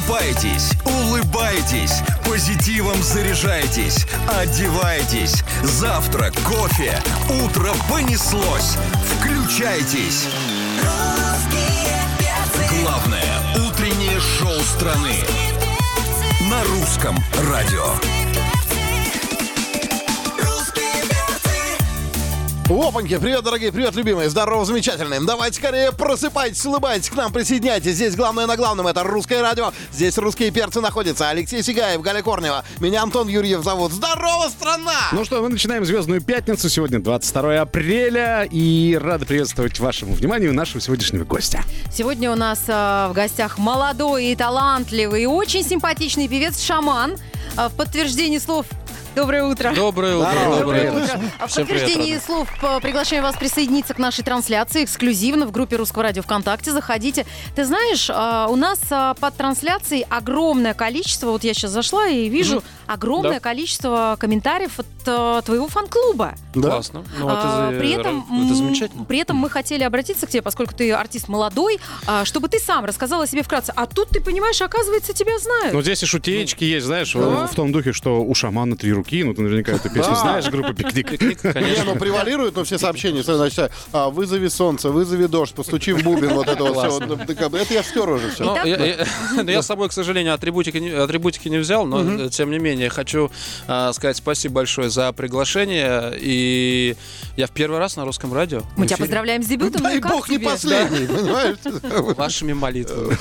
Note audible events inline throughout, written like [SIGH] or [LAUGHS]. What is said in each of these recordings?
Просыпайтесь, улыбайтесь, позитивом заряжайтесь, одевайтесь. Завтрак, кофе, утро понеслось. Включайтесь. Главное утреннее шоу страны на русском радио. Опаньки, привет, дорогие, привет, любимые, здорово, замечательные. Давайте скорее просыпайтесь, улыбайтесь, к нам присоединяйтесь. Здесь главное на главном, это русское радио. Здесь русские перцы находятся. Алексей Сигаев, Галя Корнева. Меня Антон Юрьев зовут. Здорово, страна! Ну что, мы начинаем «Звездную пятницу». Сегодня 22 апреля. И рады приветствовать вашему вниманию нашего сегодняшнего гостя. Сегодня у нас э, в гостях молодой и талантливый, и очень симпатичный певец Шаман. Э, в подтверждении слов Доброе утро. Доброе утро. Доброе Доброе утро. А В Всем привет, подтверждении слов приглашаем вас присоединиться к нашей трансляции эксклюзивно в группе Русского радио ВКонтакте. Заходите. Ты знаешь, а, у нас а, под трансляцией огромное количество, вот я сейчас зашла и вижу огромное Да. количество комментариев от а, твоего фан-клуба. Классно. Ну, это, А, за- при этом, это м, замечательно. При этом мы хотели обратиться к тебе, поскольку ты артист молодой, чтобы ты сам рассказал о себе вкратце. А тут ты понимаешь, оказывается, тебя знают. Ну, здесь и шутеечки есть, знаешь, Да. в том духе, что у шамана три руки. Ну, ты наверняка эту песню знаешь, группа «Пикник». [LAUGHS] Не, конечно. ну превалируют, но все сообщения, значит, а, вызови солнце, вызови дождь, постучи в бубен, вот это вот все. Это я спер уже все. Ну, я, ну, [LAUGHS] с собой, к сожалению, атрибутики, не- взял, но э, тем не менее хочу а, сказать спасибо большое за приглашение. И я в первый раз на русском радио. Мы тебя поздравляем с дебютом. Дай Ну, бог не последний, понимаешь? [LAUGHS] Вашими молитвами.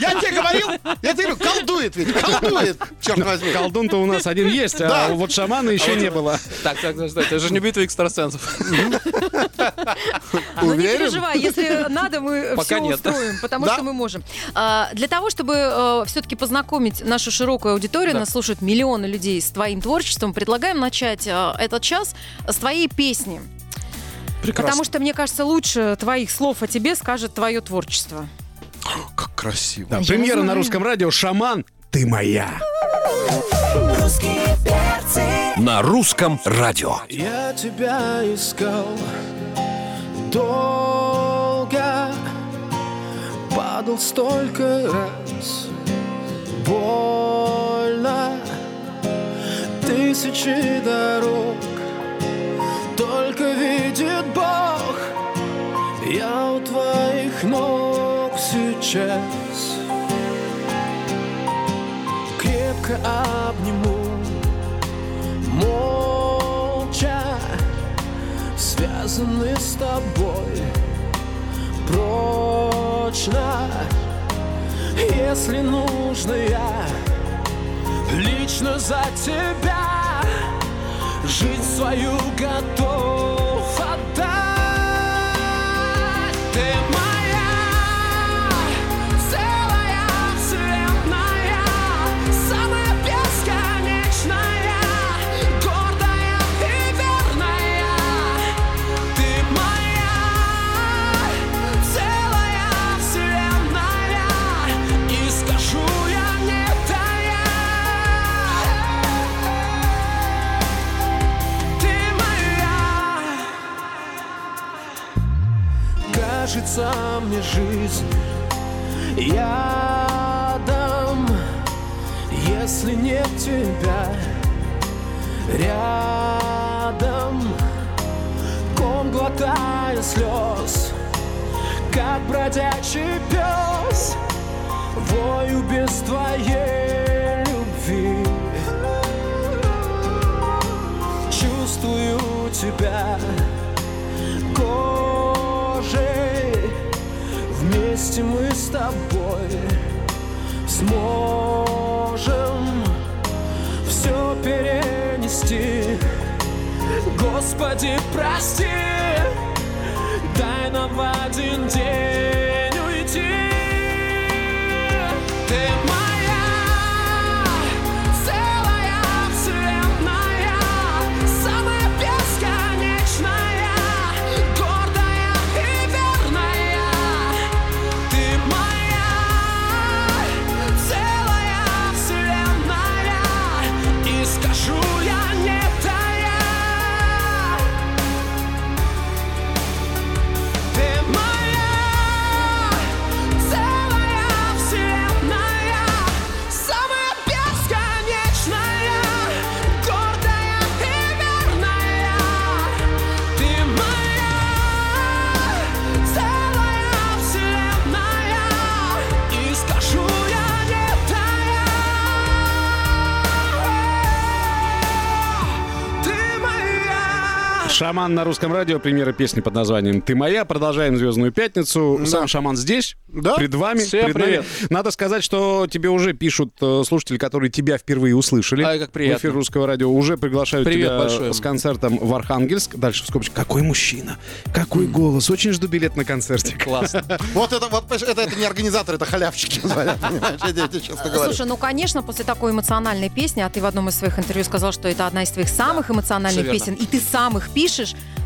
Я тебе говорил, я тебе говорю, колдует ведь, колдует, черт возьми. Колдун-то у нас один есть, Да. а вот шамана еще не было. Так, так, так, это же не битва экстрасенсов. Ну не переживай, если надо, мы все устроим, потому что мы можем. А, Для того, чтобы все-таки познакомить нашу широкую аудиторию, нас слушают миллионы людей с твоим творчеством, предлагаем начать а, этот час с твоей песни. Прекрасно. Потому что, мне кажется, лучше твоих слов о тебе скажет твое творчество. Как красиво. Да, Я премьера на русском радио «Шаман, ты моя». На русском радио. Я тебя искал долго, падал столько раз, больно, тысячи дорог, только видит Бог, я у твоих ног сейчас. Крепко связаны с тобой прочно. Если нужно, я лично за тебя жизнь свою готов слез, как бродячий пес, вою без твоей любви. Чувствую тебя кожей, вместе мы с тобой сможем все перенести. Господи, прости, дай нам в один день Шаман на русском радио. Премьера песни под названием «Ты моя». Продолжаем «Звездную пятницу». Сам Шаман здесь, Да. пред вами. Всем пред нами. привет. Надо сказать, что тебе уже пишут э, слушатели, которые тебя впервые услышали. Ай, как приятно. В эфир русского радио. Уже приглашают Привет тебя большое. с концертом в Архангельск. Дальше в скобочках. Какой мужчина, какой голос. Очень жду билет на концерте. Классно. [LAUGHS] Вот это, вот, это, это не организаторы, это халявщики говорю. Слушай, ну, конечно, после такой эмоциональной песни, а ты в одном из своих интервью сказал, что это одна из твоих самых эмоциональных песен, и ты сам их пишешь,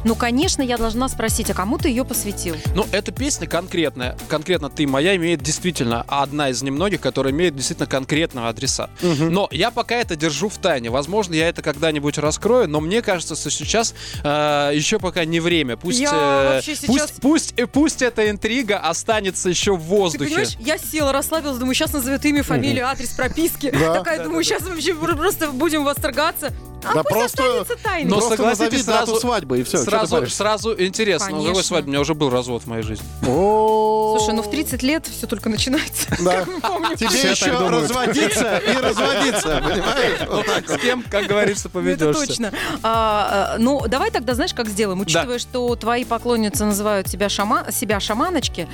ну, конечно, я должна спросить, а кому ты ее посвятил? Ну, эта песня конкретная, конкретно «Ты моя» имеет действительно одна из немногих, которая имеет действительно конкретного адреса. Но я пока это держу в тайне. Возможно, я это когда-нибудь раскрою, но мне кажется, что сейчас э, еще пока не время. Пусть, Я э, сейчас- пусть, пусть, э, пусть эта интрига останется еще в Ты воздухе. понимаешь, я села, расслабилась, думаю, сейчас назовет имя, фамилию, адрес прописки. Да. Такая, думаю, сейчас вообще пр- просто будем восторгаться. А Да пусть просто- тайной. Но Просто согласитесь, назови дату сразу- свадьбы, и все, Сразу, сразу интересно. Ну, какой Конечно. свадьбы? У меня уже был развод в моей жизни. О, Слушай, ну в 30 лет все только начинается. Да. Тебе еще разводиться и разводиться, понимаешь? С кем, как говорится, Ну, Это поведешься. точно. А, а, ну, давай тогда, знаешь, как сделаем? Учитывая, что твои поклонницы называют себя, шама... себя шаманочки,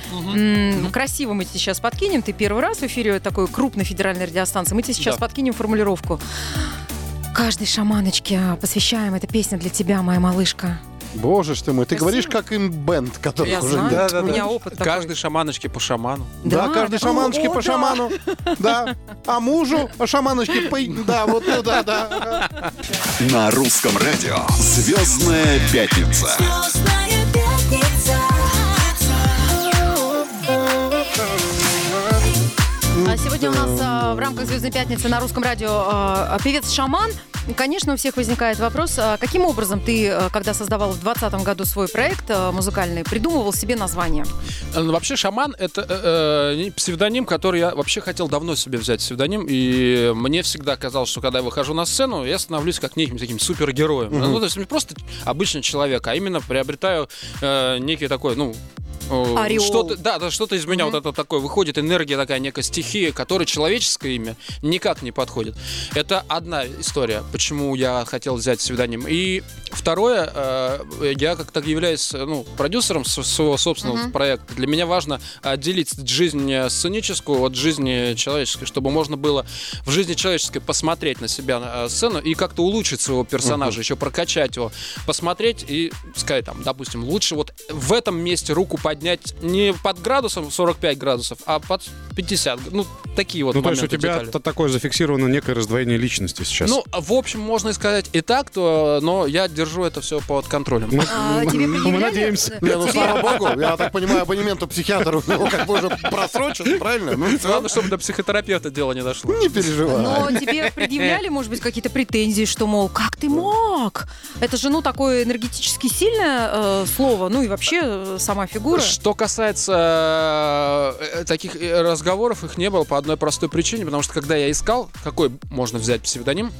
красиво мы тебе сейчас подкинем. Ты первый раз в эфире такой крупной федеральной радиостанции. Мы тебе сейчас подкинем формулировку. Каждой шаманочке посвящаем эта песня для тебя, моя малышка. Боже ж ты мой, ты Красиво. говоришь, как им бенд, которых Я уже знаю, нет. у меня опыт такой. Каждой шаманочке по шаману. Да, Да, каждой да. шаманочке О, по да. шаману. [LAUGHS] Да. А мужу по шаманочке по... Да, вот туда, да. На русском радио «Звездная пятница». Звездная сегодня у нас а, в рамках «Звездной пятницы» на русском радио а, певец Шаман. Конечно, у всех возникает вопрос, а каким образом ты, а, когда создавал в 2020 году свой проект а, музыкальный, придумывал себе название? Э, ну, Вообще шаман это э, э, псевдоним, который я вообще хотел давно себе взять псевдоним, и мне всегда казалось, что когда я выхожу на сцену, я становлюсь как неким таким супергероем. Ну, то есть не просто обычный человек, а именно приобретаю э, некий такой, ну Ореол. Что-то, да, да, что-то из меня вот это такое выходит, энергия такая, некая стихия, которой человеческое имя никак не подходит. Это одна история, почему я хотел взять псевдоним. И второе, э, я как так являюсь ну, продюсером своего собственного проекта. Для меня важно отделить жизнь сценическую от жизни человеческой, чтобы можно было в жизни человеческой посмотреть на себя на э, сцену и как-то улучшить своего персонажа, еще прокачать его, посмотреть и сказать, там, допустим, лучше вот в этом месте руку поднять не под градусом 45 градусов, а под 50. Ну, такие вот Ну, то есть у моменты, тебя детали. такое зафиксировано некое раздвоение личности сейчас. Ну, в общем, можно и сказать и так, то, но я держу это все под контролем. А, тебе мы надеемся. Не, ну слава богу, я так понимаю, абонемент у психиатра у него как бы уже просрочен, правильно? Ну. Главное, чтобы до психотерапевта дело не дошло. Не переживай. Но тебе предъявляли, может быть, какие-то претензии, что, мол, как ты мог? Это же, ну, такое энергетически сильное э, слово, ну и вообще э, сама фигура. Что касается э, таких э, разговоров, их не было по одной простой причине, потому что когда я искал, какой можно взять псевдоним,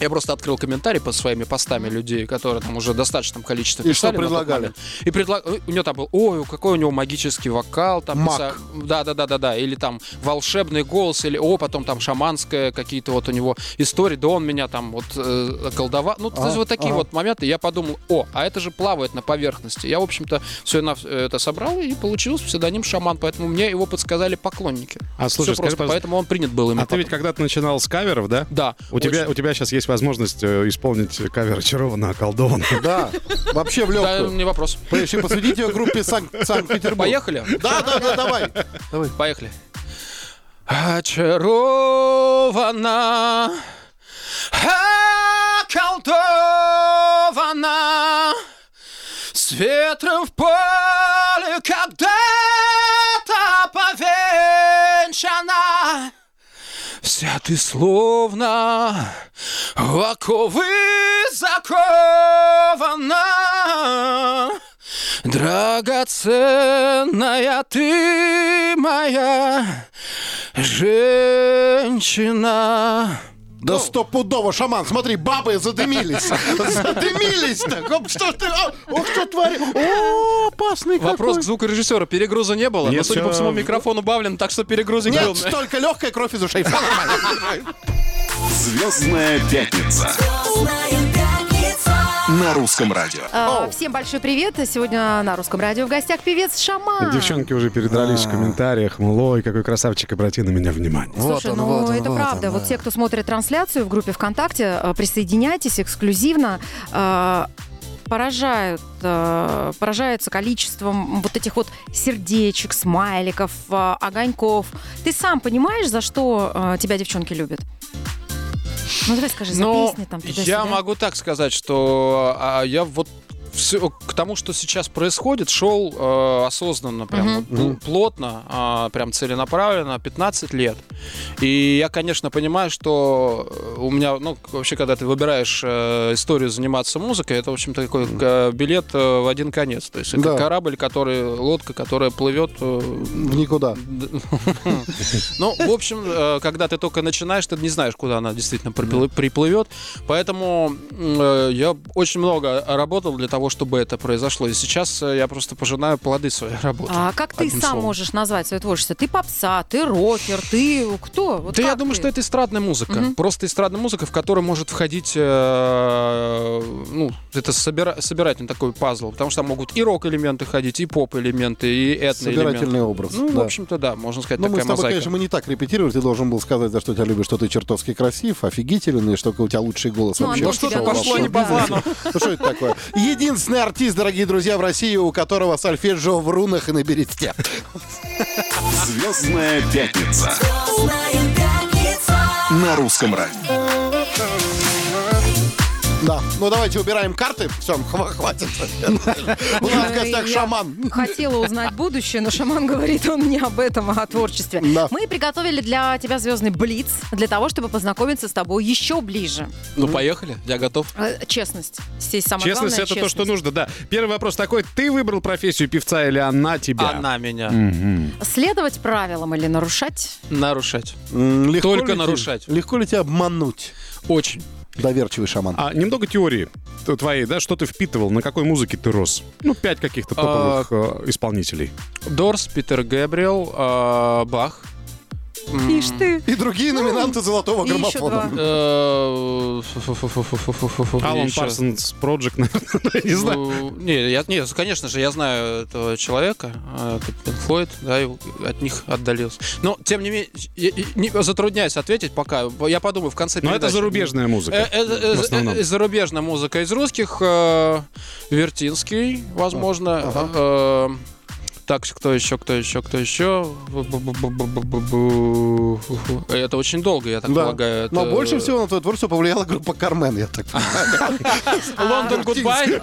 я просто открыл комментарий под своими постами людей, которые там уже достаточном количестве И что писали на тот предлагали? И предла- у него там был, ой, какой у него магический вокал, там писа- да, да, да, да, да, или там волшебный голос, или о, потом там шаманская какие-то вот у него истории, да он меня там вот э, колдовал, ну то есть А, вот такие ага. вот моменты. Я подумал, о, а это же плавает на поверхности. Я в общем-то все это собрал и получился псевдоним шаман, поэтому мне его подсказали поклонники. А, слушай, Скажи, просто, пожалуйста, поэтому он принят был ими. А ты ведь когда-то начинал с каверов, да? да. У тебя, очень. у тебя сейчас есть возможность э, исполнить кавер очарована, околдована. [LAUGHS] Да, вообще в Да, легкую. не вопрос. Понимаешь, и посвятить ее группе Сан- [LAUGHS] Санкт-Петербург. Поехали? Да, да, да, давай. Давай. Поехали. Очарована, околдована, с ветром в Вся ты словно в оковы закована. Драгоценная ты моя женщина. Да стопудово, шаман, смотри, бабы задымились. [LAUGHS] Задымились-то. Оп, Что ты, о, ох, что творишь? О, опасный Вопрос к какой. звукорежиссера. Перегруза не было, но, Нет, судя по всему, микрофон убавлен, так что перегрузик был. Нет, только легкая кровь из ушей. [LAUGHS] Звездная пятница. Звездная пятница. На русском радио. А, Всем большой привет. Сегодня на русском радио в гостях певец Шаман. Девчонки уже передрались в комментариях. Мол, ой, какой красавчик, обрати на меня внимание. Слушай, Вот он, ну вот он, это вот правда. он, вот да. те, кто смотрит трансляцию в группе ВКонтакте, э, присоединяйтесь эксклюзивно. Э, Поражают, э, поражаются количеством вот этих вот сердечек, смайликов, э, огоньков. Ты сам понимаешь, за что э, тебя девчонки любят? Ну давай скажи, за Но песни там я могу так сказать, что а, я вот всё- к тому, что сейчас происходит, шел э, осознанно, прям вот пл- плотно, а, прям целенаправленно 15 лет. И я, конечно, понимаю, что э, у меня, ну, вообще, когда ты выбираешь э, историю заниматься музыкой, это, в общем-то, такой э, билет э, в один конец. То есть это Да. корабль, который, лодка, которая плывет э, В никуда. [LAUGHS] ну, в общем, э, когда ты только начинаешь, ты не знаешь, куда она действительно приплы- приплывет. Поэтому э, я очень много работал для того, чтобы это произошло. И сейчас э, я просто пожинаю плоды своей работы. А как ты сам словом. можешь назвать свое творчество? Ты попса, ты рокер, ты кто? Вот Да я как думаю, ты? что это эстрадная музыка. Мгм. Просто эстрадная музыка, в которой может входить, э, ну, это собира- собирательный такой пазл. Потому что там могут и рок-элементы ходить, и поп-элементы, и этно-элементы. Собирательный образ. Ну, в да. общем-то, да, можно сказать, Ну, мы с такая тобой, мозаика. конечно, мы не так репетировали. Ты должен был сказать, за что тебя любишь, что ты чертовски красив, офигителен, и что у тебя лучший голос Ну, вообще. Антон Что тебя это научил, пошло не по плану? Ну, что это такое? Единственный артист, дорогие друзья, в России, у которого сольфеджио в рунах и на бересте. Звездная пятница Звездная пятница. на русском радио. Да. Ну, давайте убираем карты. Все, хватит. У нас в гостях шаман. Хотела узнать будущее, но шаман говорит он не об этом, а о творчестве. Мы приготовили для тебя звездный блиц, для того, чтобы познакомиться с тобой еще ближе. Ну, поехали, я готов. Э, Честность. Здесь самое Честность это то, что нужно, да. Первый вопрос такой: ты выбрал профессию певца или она тебя? Она меня Следовать правилам или нарушать? нарушать. Только нарушать. Легко ли тебя обмануть, Очень. Доверчивый шаман? А немного теории твоей, да, что ты впитывал, на какой музыке ты рос? Ну, пять каких-то топовых э, исполнителей. Дорс, Питер Гэбриэл, э, Бах. Ишь ты. И другие номинанты золотого и еще граммофона. э. Алан. Парсонс Project, [LAUGHS] наверное, не знаю. Ну, Не, я, не, конечно же, я знаю этого человека, э, Флойд, да, от них отдалился. Но, тем не менее, затрудняюсь ответить пока. Я подумаю в конце Но это зарубежная музыка. э, Зарубежная музыка из русских. Вертинский, возможно. Э, Так, кто еще, кто еще, кто еще? Бу-бу-бу-бу-бу-бу-бу. Это очень долго, я так Да. полагаю. Но Это- больше всего на твое творчество повлияла группа Кар-Мэн, я так понимаю. London Goodbye.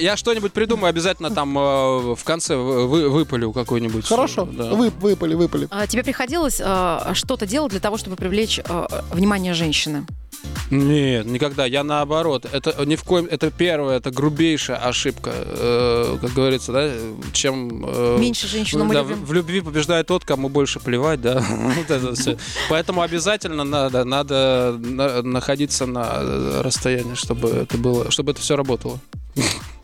Я, что-нибудь придумаю, обязательно там э, в конце вы- вы- выпалю какой-нибудь. Хорошо, выпали, выпали. А Тебе приходилось э, что-то делать для того, чтобы привлечь э, внимание женщины? Нет, никогда. Я наоборот. Это ни в коем. Это первое, это грубейшая ошибка, э, как говорится, да, чем. э, Меньше женщину мы да, любим. в, любви побеждает тот, кому больше плевать, да. [LAUGHS] Вот это всё. Поэтому обязательно надо, надо на- находиться на расстоянии, чтобы это было, чтобы это все работало.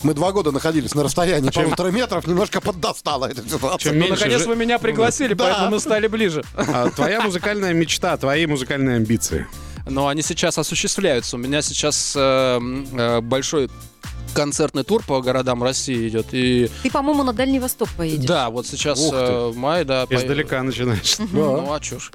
Мы два года находились на расстоянии полутора метров, немножко поддостала эта ситуация. Чем Ну, меньше наконец же- вы меня пригласили, Да. поэтому мы стали ближе. А твоя музыкальная мечта, твои музыкальные амбиции. Но они сейчас осуществляются. У меня сейчас э, э, большой концертный тур по городам России идет. И Ты, по-моему, на Дальний Восток поедешь. да, вот сейчас э, в мае, да. по- Издалека начинаешь. Ну, а чушь.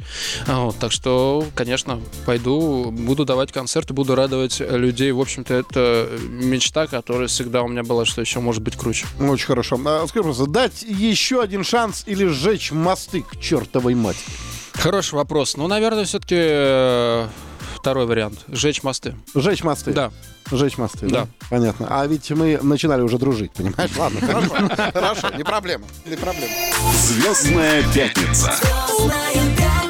А, вот, так что, конечно, пойду, буду давать концерты, буду радовать людей. В общем-то, это мечта, которая всегда у меня была, что еще может быть круче. Очень хорошо. А, Скажи просто, дать еще один шанс или сжечь мосты к чертовой матери? Хороший вопрос. Ну, наверное, все-таки второй вариант. Сжечь мосты. Сжечь мосты? Да. Сжечь мосты, да? Да. Понятно. А ведь мы начинали уже дружить, понимаешь? Ладно, хорошо. Хорошо, не проблема. Не проблема. Звездная пятница Звездная пятница.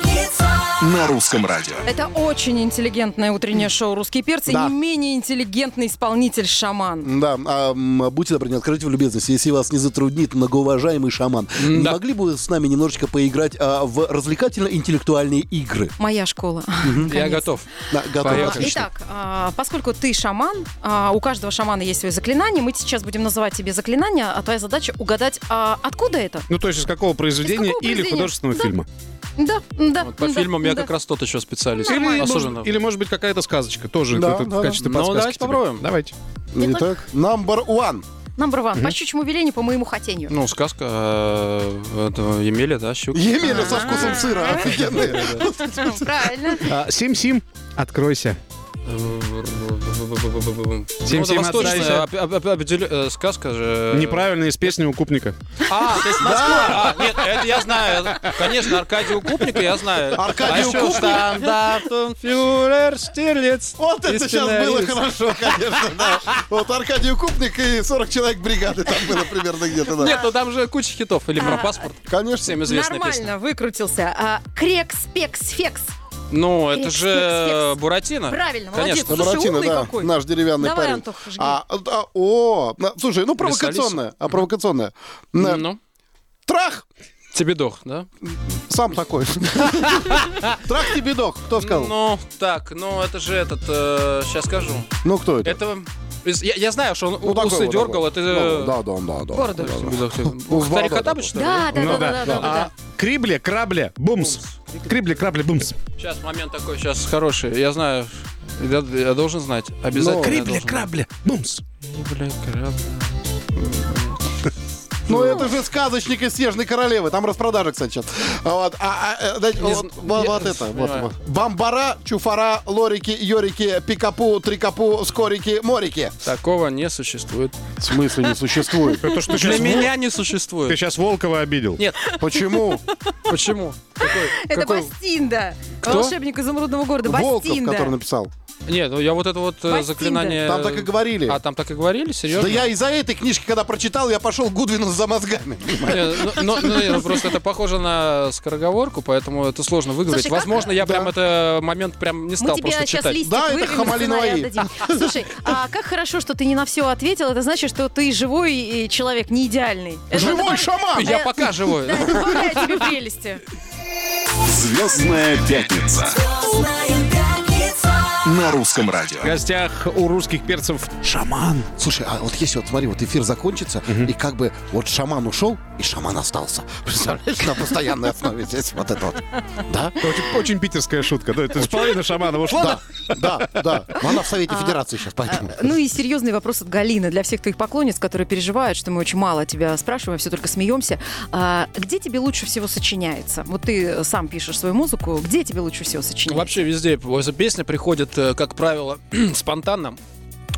На русском радио. Это очень интеллигентное утреннее шоу «Русские перцы» Да. и не менее интеллигентный исполнитель «Шаман». Да, а, будьте добры, не откажите в любезности, если вас не затруднит многоуважаемый шаман. Да. могли бы вы с нами немножечко поиграть а, в развлекательно-интеллектуальные игры? Моя школа. Я Наконец. готов. Да. Поехали. Отлично. Итак, а, поскольку ты шаман, а, у каждого шамана есть свое заклинание, мы сейчас будем называть тебе заклинание, а твоя задача угадать, а, откуда это. Ну, то есть из какого произведения какого или произведения? художественного Да. фильма. Да, да. Вот по да, фильмам я Да. как раз тот еще специалист. Или, Особенно. может, или, может быть, какая-то сказочка тоже Да, это да, в качестве да. Ну, подсказки. давайте тебе. попробуем. Давайте. Итак, number one. Number one. По щучьему велению, по моему хотению. Ну, сказка э, этого Емеля, да, щук. Емеля со вкусом сыра. Офигенные. [LAUGHS] Правильно. А, Сим-Сим, откройся. Семь, это семь, восточная отдайся. об- об- определё- э, сказка же. Неправильно из песни укупника. А, то есть Москва. А, нет, это я знаю. Конечно, Аркадий Укупника я знаю. Аркадий а Укупник? Штандартен, фюрер, Штирлиц. Вот это сейчас было хорошо, конечно, да. Вот Аркадий Купник и 40 человек бригады там было примерно где-то, да. Нет, ну там же куча хитов. Или про паспорт. Конечно. Всем известная Нормально, выкрутился. А, крекс, пекс, фекс. Ну, это же. Буратино. Правильно, Конечно. Слушай, Буратино, умный да, какой. наш деревянный Давай, парень. Антох, жги. А, а, о, на- слушай, ну провокационная, а провокационная. На- Ну, Трах! тебе дох, да? Сам такой. [LAUGHS] Трах тебе дох. Кто сказал? Ну, так, ну это же этот, сейчас скажу. Ну, кто это? Это, я, я знаю, что он Ну, такой усы вот дергал, такой. это... Да, да, да, да. Да, да. Тебе дох, Ну, Старик да, да, да. что ли? Да, да, Ну да, да, да, да, да. А, Крибле, крабле, бумс. Крибле, крабле, бумс. Сейчас момент такой, сейчас хороший. Я знаю, я, я должен знать. Обязательно. Ну, должен. крабле, бумс. Крибле, крабле. Ну, это же сказочник из Снежной Королевы. Там распродажа, кстати, сейчас. Вот, а, а, э, дайте, Не вот, зн- вот- я вот это. Вот, понимаю. вот. Бамбара, чуфара, лорики, йорики, пикапу, трикапу, скорики, морики. Такого не существует. В смысле не существует? [LAUGHS] Это что, ты Для меня не ты существует. сейчас Волкова обидел? Нет, Почему? почему? Какой? Это Какой? Бастинда. Кто? Волшебник изумрудного города. Волков, Бастинда. который написал. Нет, ну я вот это вот э, Бастинда. заклинание... Там так и говорили. А, там так и говорили? Серьезно? Да я из-за этой книжки, когда прочитал, я пошел Гудвину за мозгами. Не, ну, ну, ну, ну, просто это похоже на скороговорку, поэтому это сложно выговорить. Возможно, я прям это момент прям не стал просто читать. Да, это вырвем, Хамали сценарий Наваи. отдадим. Слушай, а как хорошо, что ты не на все ответил. Это значит, что ты живой э, человек, не идеальный. Живой шаман! Я пока живой. Да, это добавляет тебе прелести. Звездная пятница Звездная пятница. На русском радио. В гостях у русских перцев шаман. Слушай, а вот если вот смотри, вот эфир закончится, и как бы вот шаман ушел, и шаман остался. Представляешь, на постоянной основе здесь вот это вот. Да? Очень, очень питерская шутка. Да, это же половина шамана ушла. Да, да, да. Но Она в Совете Федерации сейчас, поэтому. Ну и серьезный вопрос от Галины для всех твоих поклонниц, которые переживают, что мы очень мало тебя спрашиваем, все только смеемся. А, где тебе лучше всего сочиняется? Вот ты сам пишешь свою музыку. Где тебе лучше всего сочиняется? Вообще везде песня приходит, как правило, [CLEARS THROAT] спонтанно.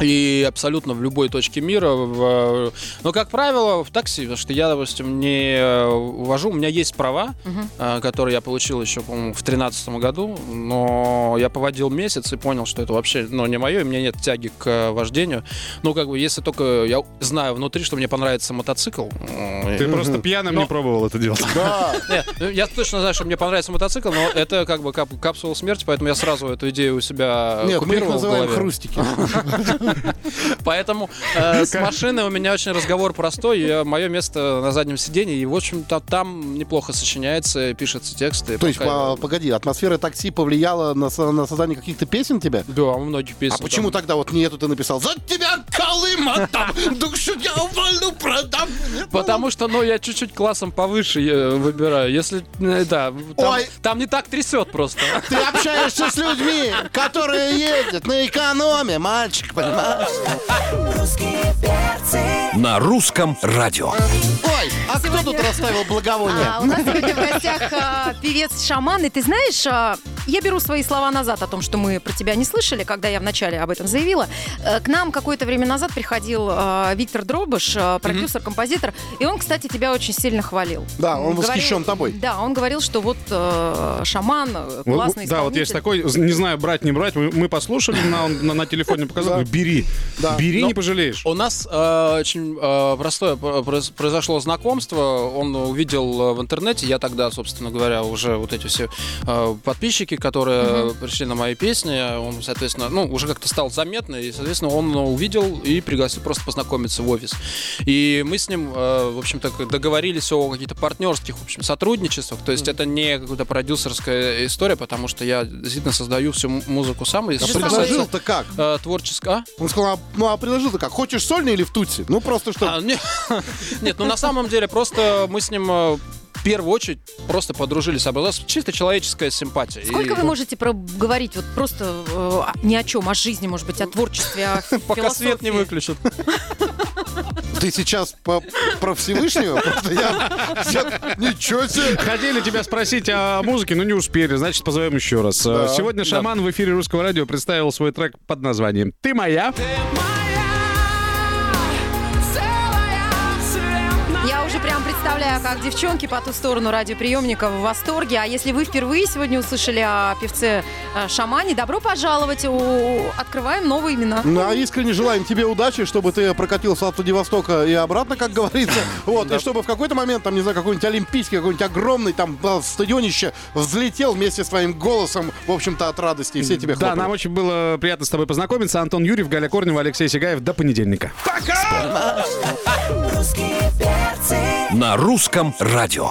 И абсолютно в любой точке мира. в- Но, как правило, в такси, потому что я, допустим, не э, вожу. У меня есть права, э, которые я получил еще, по-моему, в 2013 году. Но я поводил месяц и понял, что это вообще ну, не мое, и у меня нет тяги к э, вождению. Ну, как бы, если только я знаю внутри, что мне понравится мотоцикл. э, Ты просто пьяным не пробовал это делать. [LAUGHS] Да. ну, я точно знаю, что мне понравится мотоцикл, но это как бы кап- капсула смерти, поэтому я сразу эту идею у себя Нет, мы их купировал в называем голове. хрустики. [LAUGHS] [LAUGHS] Поэтому э, с машиной у меня очень разговор простой. Мое место на заднем сиденье, и, в общем-то, там неплохо сочиняется, пишется тексты. То есть, по- погоди, атмосфера такси повлияла на со- на создание каких-то песен тебя? Да, многих песен. А почему там- тогда вот не эту ты написал? За тебя Колыма там, душу я вольну продам. Потому что, ну, я чуть-чуть классом повыше э, выбираю. Если, э, да, там, Ой. там не так трясет просто. Ты общаешься с людьми, которые ездят на экономе, мальчик, понимаешь? Русские перцы. На русском радио. Ой, а кто Сегодня- тут расставил благовония? А, у нас сегодня в гостях а, певец Шаман. И ты знаешь, а, я беру свои слова назад о том, что мы про тебя не слышали, когда я вначале об этом заявила. Э, К нам какое-то время назад приходил а, Виктор Дробыш, а, продюсер, композитор, и он, кстати, тебя очень сильно хвалил. Да, он Говорил- восхищен тобой. Да, он говорил, что вот э, Шаман э, классный да, вот есть такой, не знаю, брать, не брать, мы, мы послушали, на, на, на телефоне показали, бери, Да. бери, Но- не пожалеешь. У нас э, очень э, простое произошло знакомство. Он увидел э, в интернете, я тогда, собственно говоря, уже вот эти все э, подписчики, которые пришли на мои песни, он, соответственно, ну, уже как-то стал заметно, и, соответственно, он увидел и пригласил просто познакомиться в офис. И мы с ним, э, в общем-то, договорились о каких-то партнерских, в общем, сотрудничествах. То есть это не какая-то продюсерская история, потому что я действительно создаю всю музыку сам. И А предложил-то как? э. А? Он сказал, а, ну а предложил-то как? Хочешь сольный или в тутси? Ну просто что? А, не- [LAUGHS] Нет, ну на самом деле просто мы с ним э, в первую очередь просто подружились. А была чисто человеческая симпатия. Сколько И вы можете говорить вот просто э, ни о чем, о жизни, может быть, о творчестве, о [LAUGHS] Пока свет не выключат. [LAUGHS] Ты сейчас по- про Всевышнего? Просто я... я- Ничего себе! Хотели тебя спросить о музыке, но не успели, значит, позовем еще раз. Э, Сегодня Шаман в эфире Русского радио представил свой трек под названием «Ты моя». Я представляю, как девчонки по ту сторону радиоприемника в восторге. А если вы впервые сегодня услышали о певце э, Шамане, добро пожаловать. У- Открываем новые имена. Ну, а искренне желаем тебе удачи, чтобы ты прокатился от Владивостока и обратно, как говорится. [LAUGHS] Вот, и чтобы в какой-то момент, там, не знаю, какой-нибудь олимпийский, какой-нибудь огромный там стадионище взлетел вместе с твоим голосом, в общем-то, от радости. И все тебе Да, хлопали. нам очень было приятно с тобой познакомиться. Антон Юрьев, Галя Корнева, Алексей Сигаев. До понедельника. Русские перцы. На русском радио.